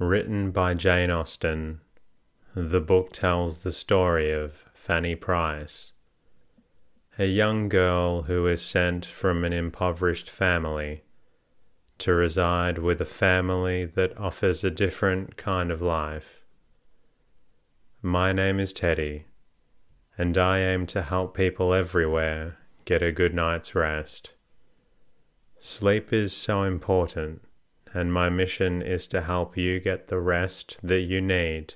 Written by Jane Austen, the book tells the story of Fanny Price, a young girl who is sent from an impoverished family to reside with a family that offers a different kind of life. My name is Teddy, and I aim to help people everywhere get a good night's rest. Sleep is so important and my mission is to help you get the rest that you need.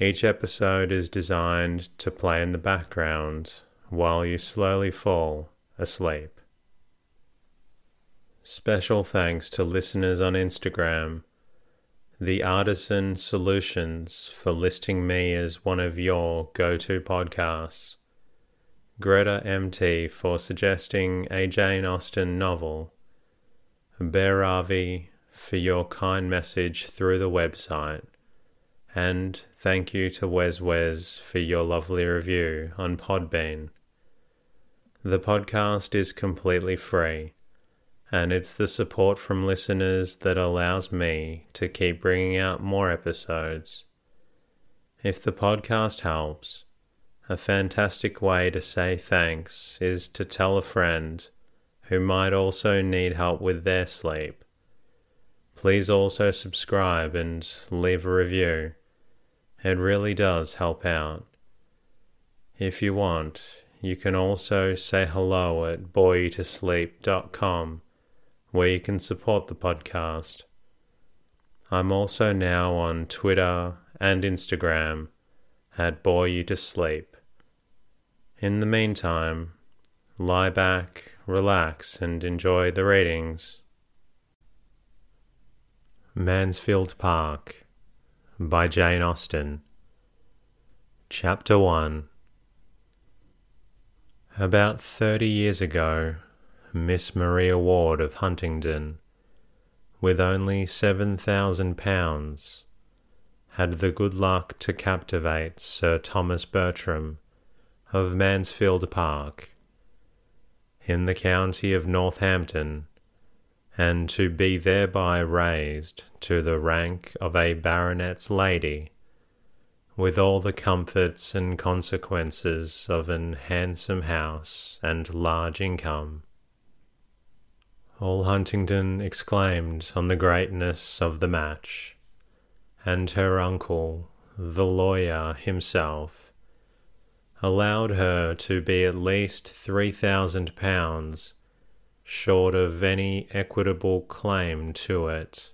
Each episode is designed to play in the background while you slowly fall asleep. Special thanks to listeners on Instagram, The Artisan Solutions, for listing me as one of your go to podcasts, Greta MT for suggesting a Jane Austen novel Bearavi for your kind message through the website. And thank you to Wes Wes for your lovely review on Podbean. The podcast is completely free, and it's the support from listeners that allows me to keep bringing out more episodes. If the podcast helps, a fantastic way to say thanks is to tell a friend who might also need help with their sleep. Please also subscribe and leave a review. It really does help out. If you want, you can also say hello at boreyoutosleep.com where you can support the podcast. I'm also now on Twitter and Instagram at Bore You to Sleep. In the meantime, lie back relax, and enjoy the ratings. Mansfield Park by Jane Austen. Chapter 1 About thirty years ago, Miss Maria Ward of Huntingdon, with only seven thousand pounds, had the good luck to captivate Sir Thomas Bertram of Mansfield Park in the county of Northampton, and to be thereby raised to the rank of a baronet's lady, with all the comforts and consequences of an handsome house and large income. All Huntingdon exclaimed on the greatness of the match, and her uncle, the lawyer himself, allowed her to be at least three thousand pounds short of any equitable claim to it.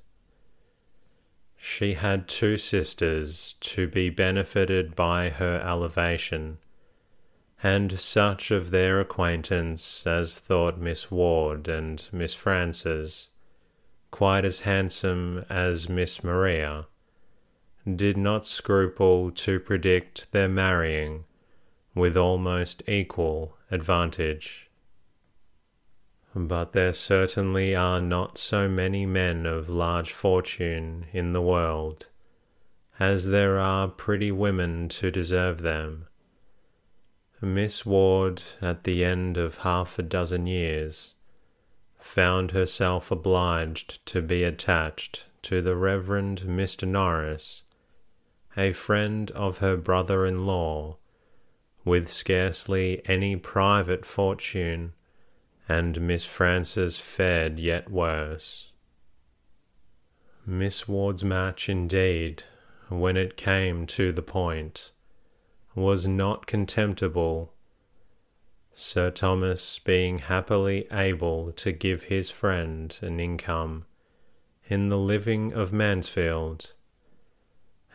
She had two sisters to be benefited by her elevation, and such of their acquaintance as thought Miss Ward and Miss Frances quite as handsome as Miss Maria, did not scruple to predict their marrying with almost equal advantage. But there certainly are not so many men of large fortune in the world as there are pretty women to deserve them. Miss Ward, at the end of half a dozen years, found herself obliged to be attached to the Reverend Mr. Norris, a friend of her brother in law with scarcely any private fortune, and Miss Frances fared yet worse. Miss Ward's match, indeed, when it came to the point, was not contemptible, Sir Thomas being happily able to give his friend an income in the living of Mansfield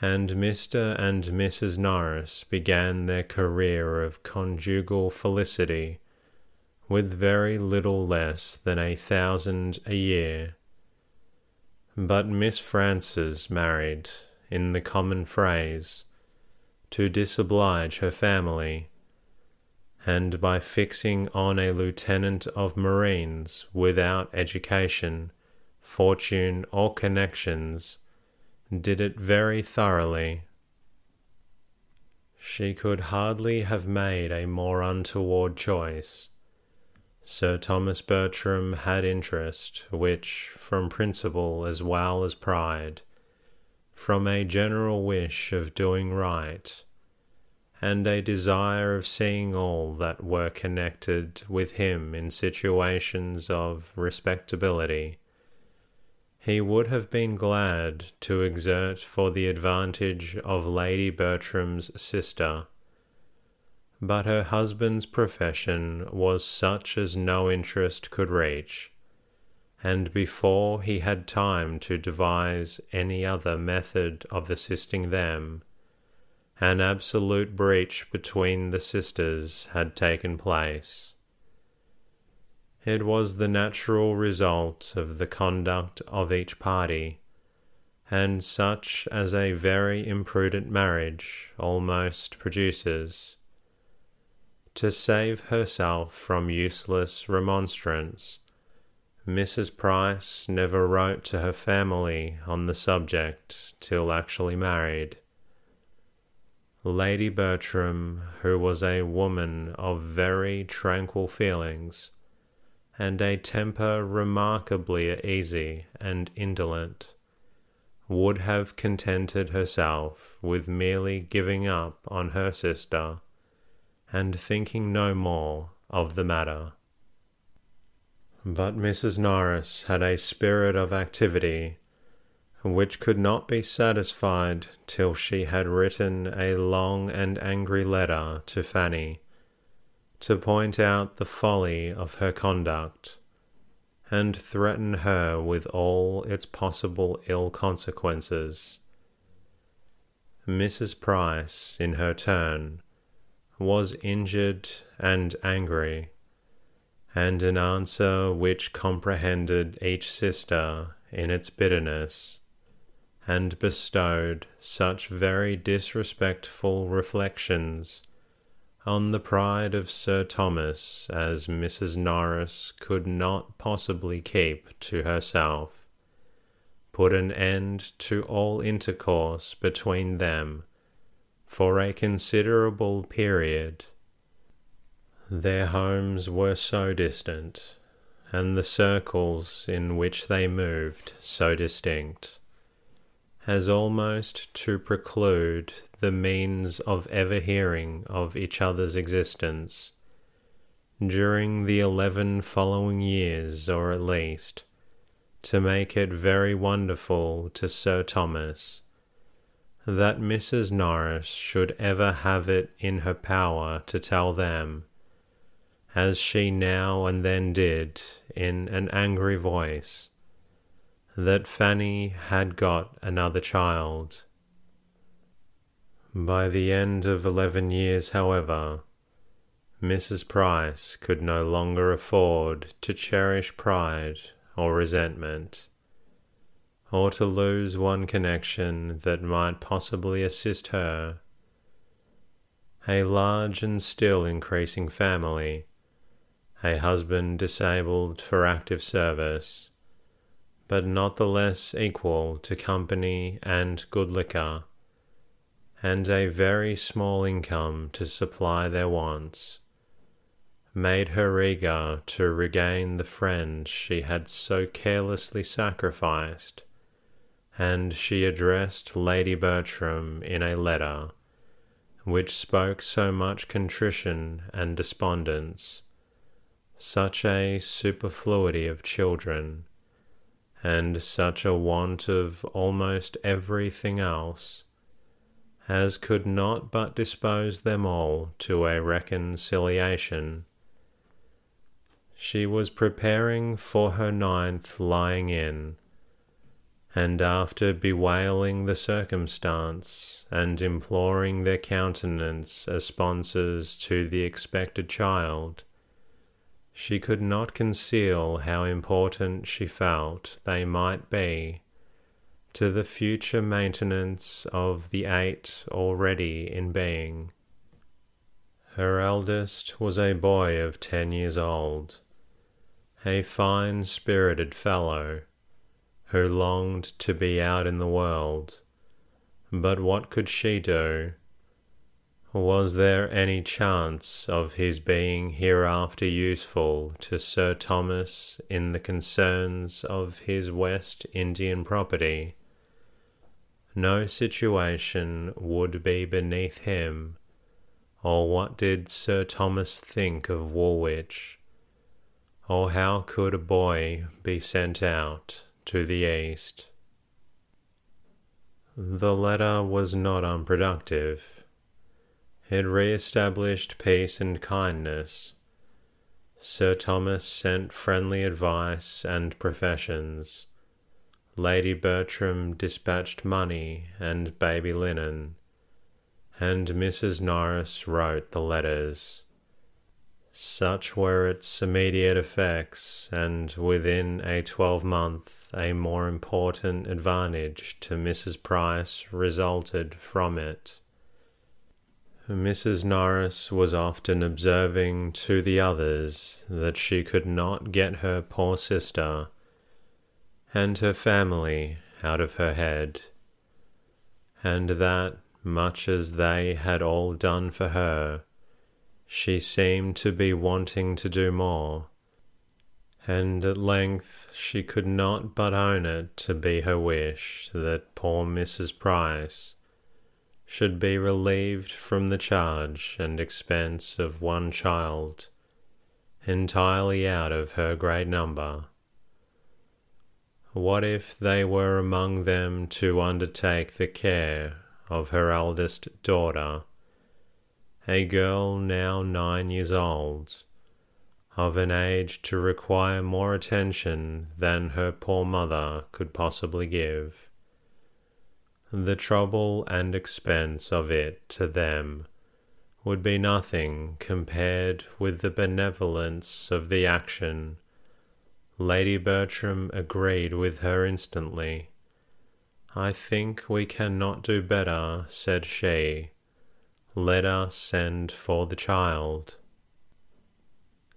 and Mr. and Mrs. Norris began their career of conjugal felicity with very little less than a thousand a year. But Miss Frances married, in the common phrase, to disoblige her family, and by fixing on a lieutenant of marines without education, fortune, or connections, did it very thoroughly. She could hardly have made a more untoward choice. Sir Thomas Bertram had interest, which, from principle as well as pride, from a general wish of doing right, and a desire of seeing all that were connected with him in situations of respectability, he would have been glad to exert for the advantage of Lady Bertram's sister but her husband's profession was such as no interest could reach, and before he had time to devise any other method of assisting them, an absolute breach between the sisters had taken place. It was the natural result of the conduct of each party, and such as a very imprudent marriage almost produces to save herself from useless remonstrance. Mrs. Price never wrote to her family on the subject till actually married. Lady Bertram, who was a woman of very tranquil feelings, and a temper remarkably easy and indolent, would have contented herself with merely giving up on her sister and thinking no more of the matter. But Mrs. Norris had a spirit of activity which could not be satisfied till she had written a long and angry letter to Fanny to point out the folly of her conduct and threaten her with all its possible ill consequences. Mrs. Price, in her turn, was injured and angry, and an answer which comprehended each sister in its bitterness, and bestowed such very disrespectful reflections on the pride of Sir Thomas as Mrs. Norris could not possibly keep to herself, put an end to all intercourse between them for a considerable period. Their homes were so distant, and the circles in which they moved so distinct, as almost to preclude the means of ever hearing of each other's existence. During the eleven following years, or at least, to make it very wonderful to Sir Thomas that Mrs. Norris should ever have it in her power to tell them, as she now and then did in an angry voice, that Fanny had got another child. By the end of eleven years, however, Mrs. Price could no longer afford to cherish pride or resentment or to lose one connection that might possibly assist her. A large and still increasing family, a husband disabled for active service, but not the less equal to company and good liquor, and a very small income to supply their wants, made her eager to regain the friend she had so carelessly sacrificed and she addressed Lady Bertram in a letter, which spoke so much contrition and despondence, such a superfluity of children, and such a want of almost everything else, as could not but dispose them all to a reconciliation. She was preparing for her ninth lying in and after bewailing the circumstance, and imploring their countenance as sponsors to the expected child, she could not conceal how important she felt they might be to the future maintenance of the eight already in being. Her eldest was a boy of ten years old, a fine spirited fellow, who longed to be out in the world. But what could she do? Was there any chance of his being hereafter useful to Sir Thomas in the concerns of his West Indian property? No situation would be beneath him, or what did Sir Thomas think of Woolwich? Or how could a boy be sent out to the East? The letter was not unproductive it re-established peace and kindness. Sir Thomas sent friendly advice and professions. Lady Bertram dispatched money and baby linen, and Mrs. Norris wrote the letters. Such were its immediate effects, and within a twelvemonth a more important advantage to Mrs. Price resulted from it. Mrs. Norris was often observing to the others that she could not get her poor sister and her family out of her head, and that, much as they had all done for her, she seemed to be wanting to do more, and at length she could not but own it to be her wish that poor Mrs. Price should be relieved from the charge and expense of one child, entirely out of her great number. What if they were among them to undertake the care of her eldest daughter, a girl now nine years old, of an age to require more attention than her poor mother could possibly give? The trouble and expense of it to them would be nothing compared with the benevolence of the action. Lady Bertram agreed with her instantly. I think we cannot do better, said she. Let us send for the child.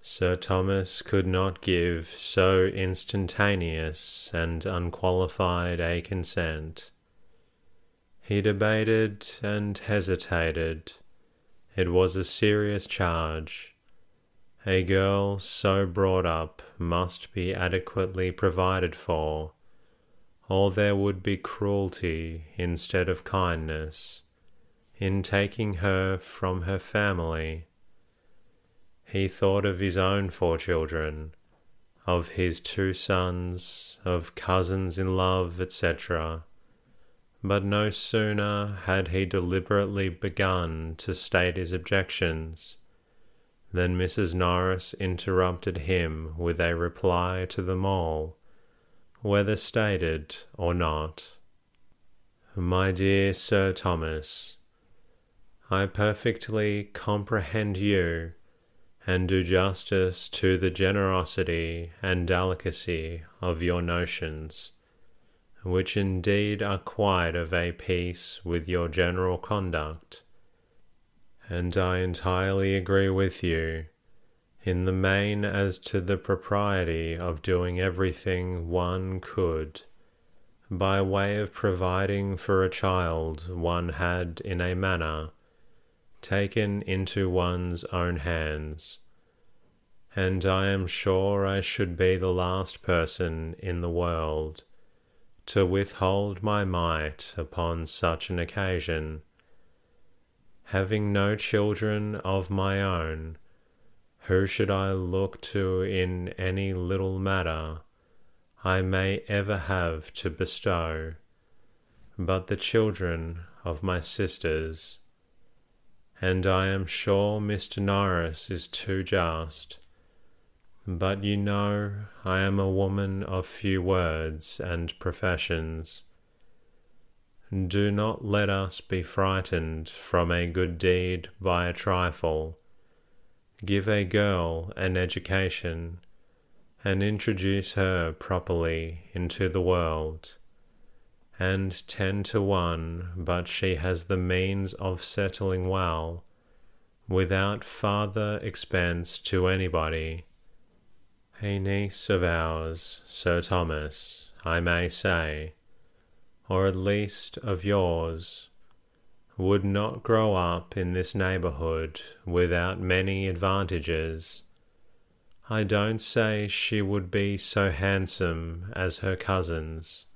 Sir Thomas could not give so instantaneous and unqualified a consent. He debated and hesitated. It was a serious charge. A girl so brought up must be adequately provided for, or there would be cruelty instead of kindness in taking her from her family. He thought of his own four children, of his two sons, of cousins in love, etc but no sooner had he deliberately begun to state his objections than Mrs. Norris interrupted him with a reply to them all, whether stated or not. My dear Sir Thomas, I perfectly comprehend you and do justice to the generosity and delicacy of your notions which indeed are quite of a piece with your general conduct. And I entirely agree with you in the main as to the propriety of doing everything one could by way of providing for a child one had in a manner taken into one's own hands. And I am sure I should be the last person in the world to withhold my might upon such an occasion. Having no children of my own, who should I look to in any little matter I may ever have to bestow, but the children of my sisters? And I am sure Mr. Norris is too just but you know I am a woman of few words and professions. Do not let us be frightened from a good deed by a trifle. Give a girl an education, and introduce her properly into the world, and ten to one, but she has the means of settling well, without farther expense to anybody. A niece of ours, Sir Thomas, I may say, or at least of yours, would not grow up in this neighbourhood without many advantages. I don't say she would be so handsome as her cousins.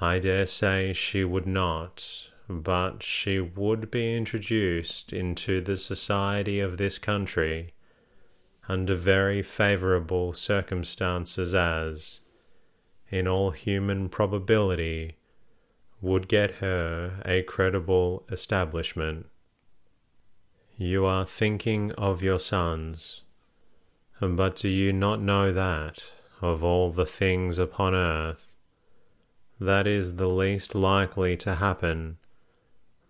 I dare say she would not, but she would be introduced into the society of this country under very favourable circumstances as, in all human probability, would get her a credible establishment. You are thinking of your sons, but do you not know that, of all the things upon earth, that is the least likely to happen,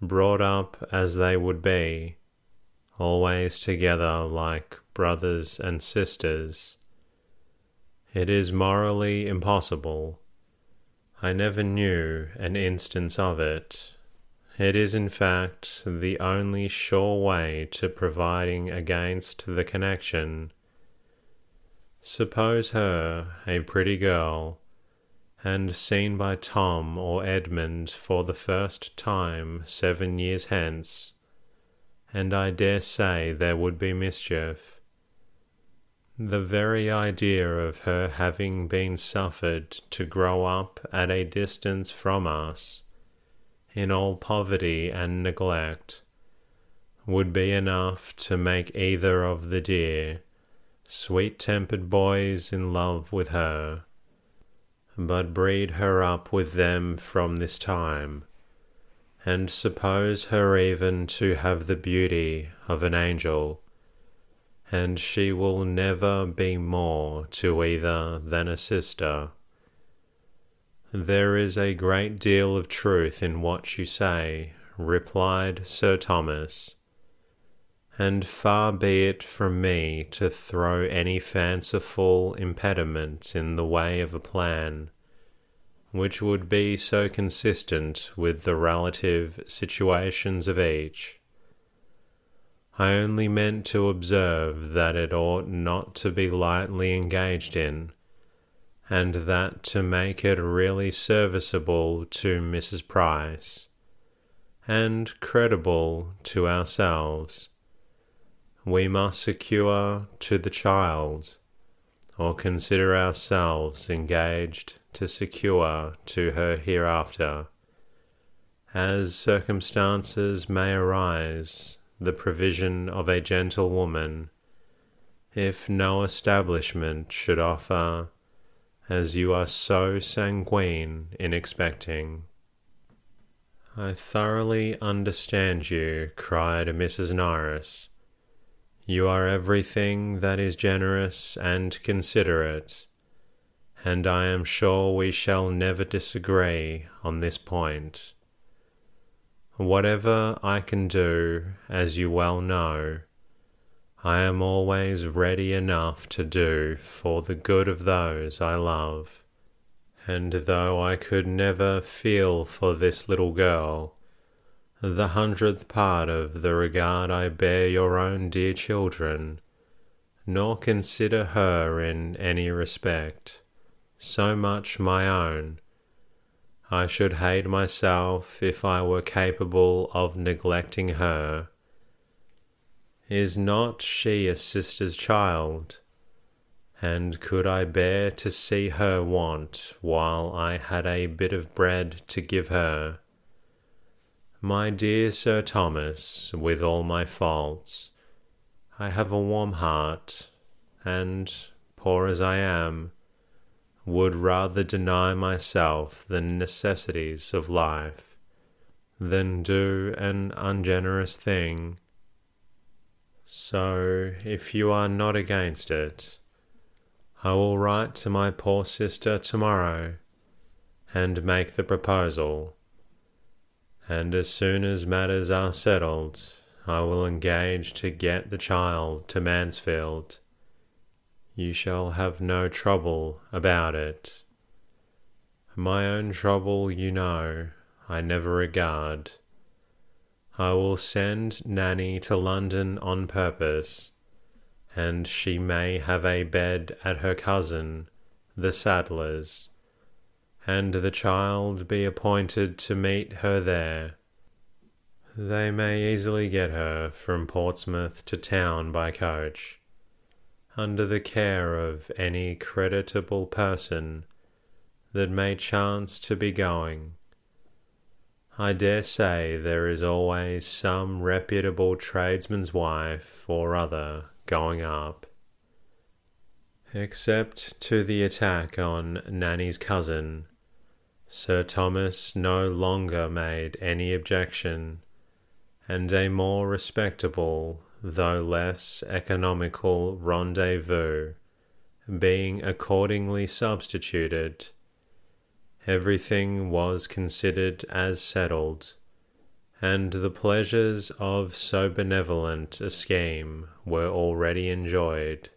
brought up as they would be, always together like brothers and sisters. It is morally impossible. I never knew an instance of it. It is, in fact, the only sure way to providing against the connection. Suppose her a pretty girl, and seen by Tom or Edmund for the first time seven years hence, and I dare say there would be mischief. The very idea of her having been suffered to grow up at a distance from us, in all poverty and neglect, would be enough to make either of the dear, sweet tempered boys in love with her. But breed her up with them from this time, and suppose her even to have the beauty of an angel and she will never be more to either than a sister. There is a great deal of truth in what you say, replied Sir Thomas, and far be it from me to throw any fanciful impediment in the way of a plan which would be so consistent with the relative situations of each I only meant to observe that it ought not to be lightly engaged in, and that to make it really serviceable to Mrs. Price, and credible to ourselves, we must secure to the child, or consider ourselves engaged to secure to her hereafter, as circumstances may arise the provision of a gentlewoman, if no establishment should offer, as you are so sanguine in expecting. I thoroughly understand you, cried Mrs. Norris. You are everything that is generous and considerate, and I am sure we shall never disagree on this point. Whatever I can do, as you well know, I am always ready enough to do for the good of those I love. And though I could never feel for this little girl the hundredth part of the regard I bear your own dear children, nor consider her in any respect so much my own, I should hate myself if I were capable of neglecting her. Is not she a sister's child? And could I bear to see her want while I had a bit of bread to give her? My dear Sir Thomas, with all my faults, I have a warm heart, and, poor as I am, would rather deny myself the necessities of life than do an ungenerous thing. So, if you are not against it, I will write to my poor sister tomorrow and make the proposal, and as soon as matters are settled, I will engage to get the child to Mansfield you shall have no trouble about it. My own trouble, you know, I never regard. I will send Nanny to London on purpose, and she may have a bed at her cousin, the saddler's, and the child be appointed to meet her there. They may easily get her from Portsmouth to town by coach, under the care of any creditable person that may chance to be going. I dare say there is always some reputable tradesman's wife or other going up. Except to the attack on Nanny's cousin, Sir Thomas no longer made any objection, and a more respectable, though less economical rendezvous being accordingly substituted, everything was considered as settled, and the pleasures of so benevolent a scheme were already enjoyed.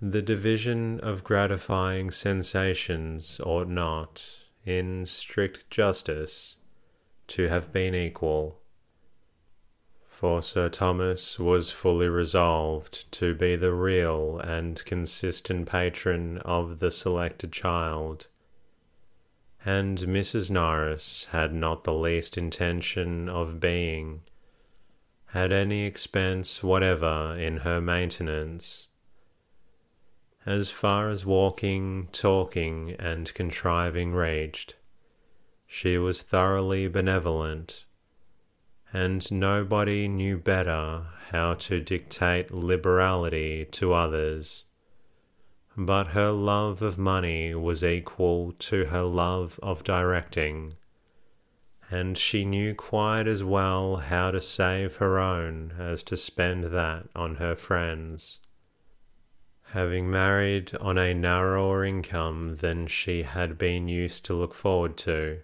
The division of gratifying sensations ought not, in strict justice, to have been equal. For Sir Thomas was fully resolved to be the real and consistent patron of the selected child and Mrs. Norris had not the least intention of being at any expense whatever in her maintenance. As far as walking, talking, and contriving reached, she was thoroughly benevolent, and nobody knew better how to dictate liberality to others but her love of money was equal to her love of directing, and she knew quite as well how to save her own as to spend that on her friends. Having married on a narrower income than she had been used to look forward to,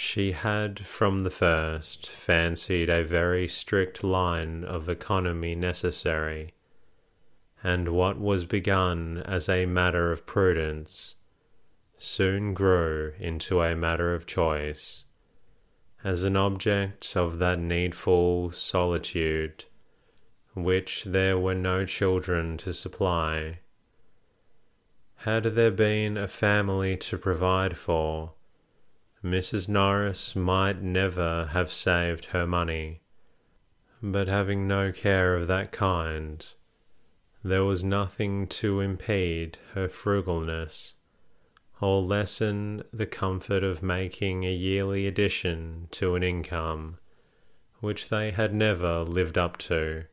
she had from the first fancied a very strict line of economy necessary and what was begun as a matter of prudence soon grew into a matter of choice, as an object of that needful solitude which there were no children to supply. Had there been a family to provide for, Mrs. Norris might never have saved her money, but having no care of that kind, there was nothing to impede her frugalness or lessen the comfort of making a yearly addition to an income which they had never lived up to.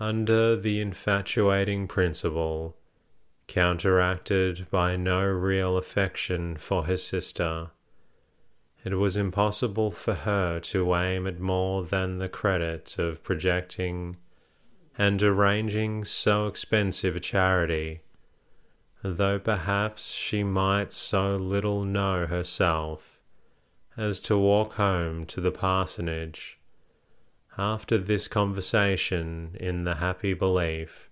Under the infatuating principle, counteracted by no real affection for his sister, it was impossible for her to aim at more than the credit of projecting and arranging so expensive a charity, though perhaps she might so little know herself as to walk home to the parsonage after this conversation in the happy belief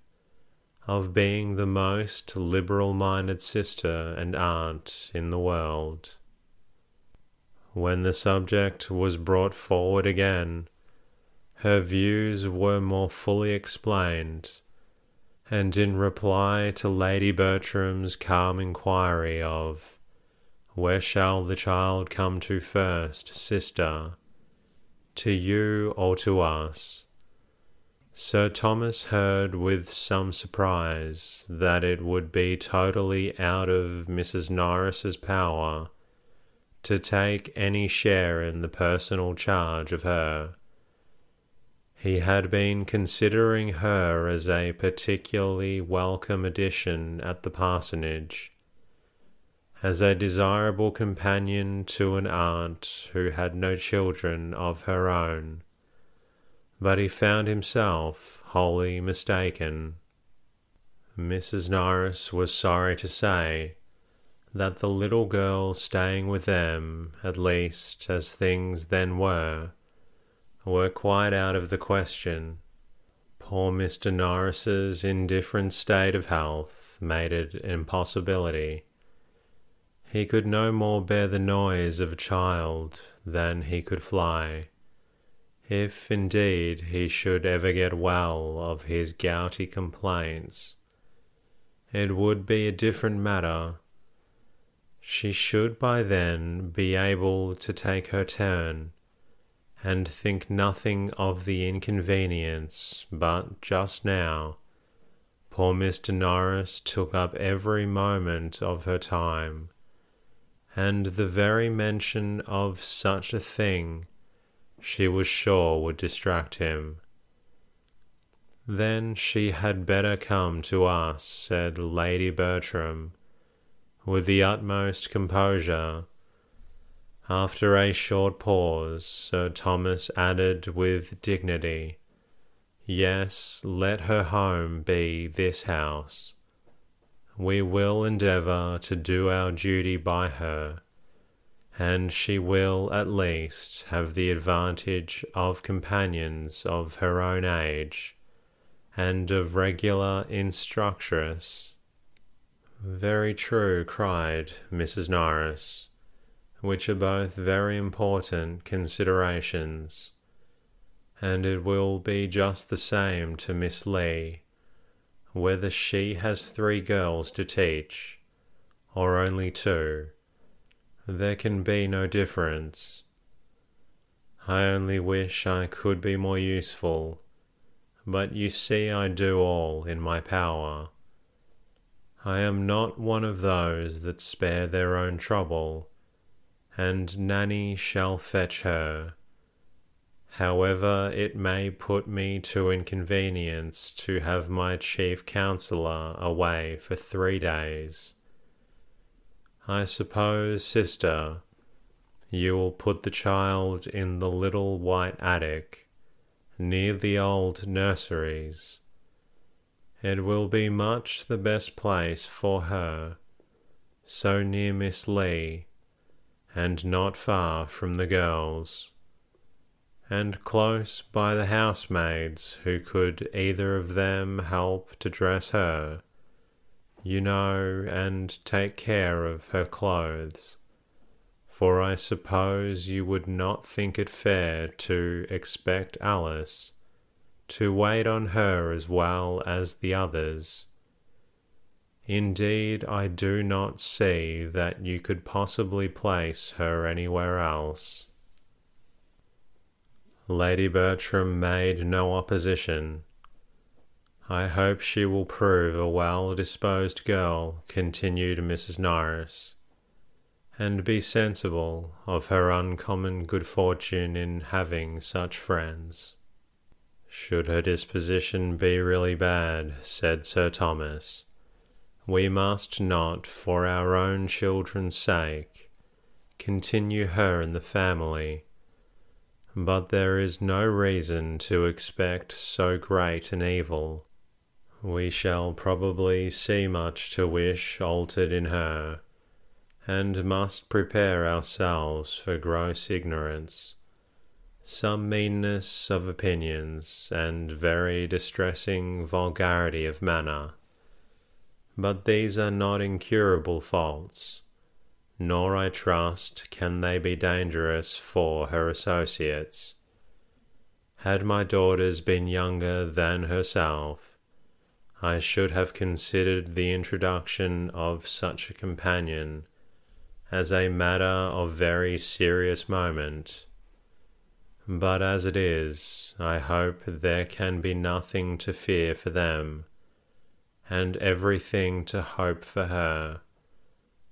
of being the most liberal minded sister and aunt in the world. When the subject was brought forward again, her views were more fully explained, and in reply to Lady Bertram's calm inquiry of, Where shall the child come to first, sister? To you or to us? Sir Thomas heard with some surprise that it would be totally out of Mrs. Norris's power to take any share in the personal charge of her he had been considering her as a particularly welcome addition at the parsonage, as a desirable companion to an aunt who had no children of her own, but he found himself wholly mistaken. Mrs. Norris was sorry to say that the little girl staying with them, at least as things then were, were quite out of the question. Poor Mr. Norris's indifferent state of health made it an impossibility. He could no more bear the noise of a child than he could fly. If indeed he should ever get well of his gouty complaints, it would be a different matter. She should by then be able to take her turn and think nothing of the inconvenience, but just now, poor Mr. Norris took up every moment of her time, and the very mention of such a thing she was sure would distract him. Then she had better come to us, said Lady Bertram, with the utmost composure. After a short pause, Sir Thomas added with dignity, Yes, let her home be this house. We will endeavour to do our duty by her and she will at least have the advantage of companions of her own age and of regular instructress. Very true, cried Mrs. Norris, which are both very important considerations, and it will be just the same to Miss Lee, whether she has three girls to teach, or only two there can be no difference. I only wish I could be more useful, but you see I do all in my power. I am not one of those that spare their own trouble, and Nanny shall fetch her. However, it may put me to inconvenience to have my chief counsellor away for three days. I suppose, sister, you will put the child in the little white attic near the old nurseries. It will be much the best place for her, so near Miss Lee, and not far from the girls, and close by the housemaids who could either of them help to dress her you know, and take care of her clothes. For I suppose you would not think it fair to expect Alice to wait on her as well as the others. Indeed, I do not see that you could possibly place her anywhere else. Lady Bertram made no opposition I hope she will prove a well disposed girl, continued Mrs. Norris, and be sensible of her uncommon good fortune in having such friends. Should her disposition be really bad, said Sir Thomas, we must not, for our own children's sake, continue her in the family. But there is no reason to expect so great an evil we shall probably see much to wish altered in her, and must prepare ourselves for gross ignorance, some meanness of opinions, and very distressing vulgarity of manner. But these are not incurable faults, nor, I trust, can they be dangerous for her associates. Had my daughters been younger than herself, I should have considered the introduction of such a companion as a matter of very serious moment. But as it is, I hope there can be nothing to fear for them, and everything to hope for her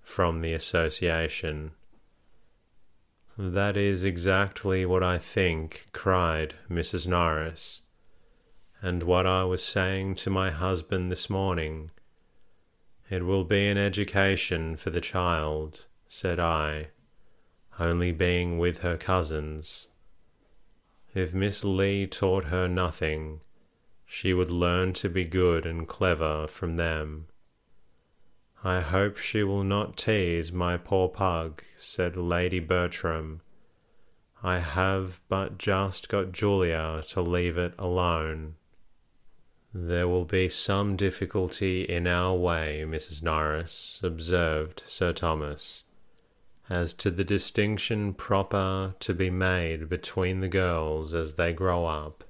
from the association. That is exactly what I think, cried Mrs. Norris and what I was saying to my husband this morning. It will be an education for the child, said I, only being with her cousins. If Miss Lee taught her nothing, she would learn to be good and clever from them. I hope she will not tease my poor pug, said Lady Bertram. I have but just got Julia to leave it alone. There will be some difficulty in our way, Mrs. Norris, observed Sir Thomas, as to the distinction proper to be made between the girls as they grow up.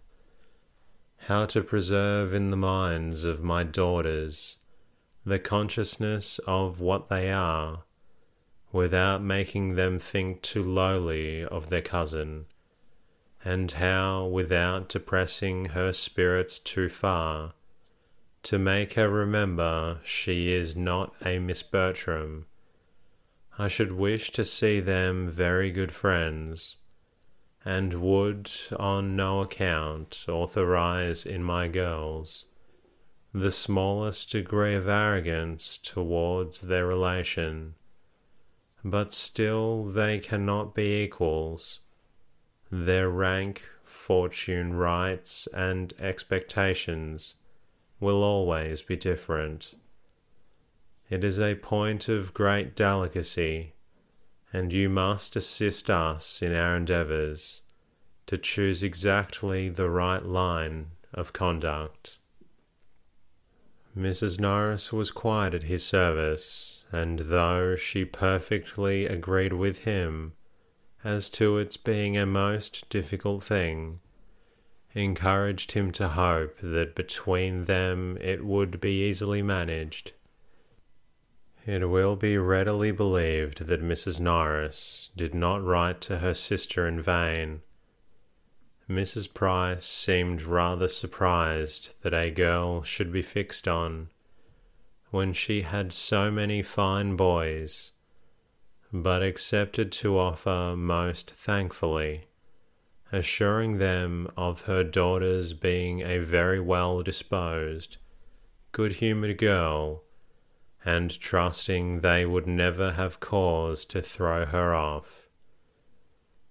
How to preserve in the minds of my daughters the consciousness of what they are, without making them think too lowly of their cousin and how, without depressing her spirits too far, to make her remember she is not a Miss Bertram, I should wish to see them very good friends, and would on no account authorize in my girls the smallest degree of arrogance towards their relation, but still they cannot be equals their rank, fortune, rights, and expectations will always be different. It is a point of great delicacy, and you must assist us in our endeavours to choose exactly the right line of conduct. Mrs. Norris was quite at his service, and though she perfectly agreed with him as to its being a most difficult thing, encouraged him to hope that between them it would be easily managed. It will be readily believed that Mrs. Norris did not write to her sister in vain. Mrs. Price seemed rather surprised that a girl should be fixed on when she had so many fine boys but accepted to offer most thankfully, assuring them of her daughter's being a very well disposed, good humoured girl, and trusting they would never have cause to throw her off.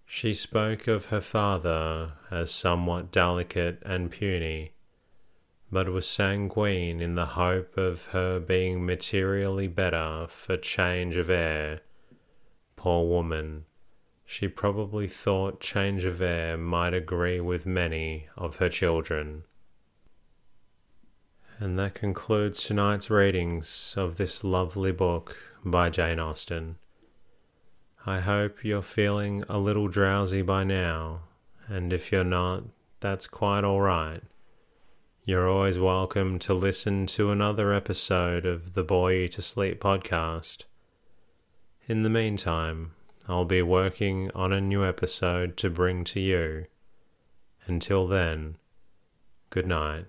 She spoke of her father as somewhat delicate and puny, but was sanguine in the hope of her being materially better for change of air Poor woman, she probably thought change of air might agree with many of her children. And that concludes tonight's readings of this lovely book by Jane Austen. I hope you're feeling a little drowsy by now, and if you're not, that's quite alright. You're always welcome to listen to another episode of the Bore You to Sleep podcast in the meantime, I'll be working on a new episode to bring to you. Until then, good night.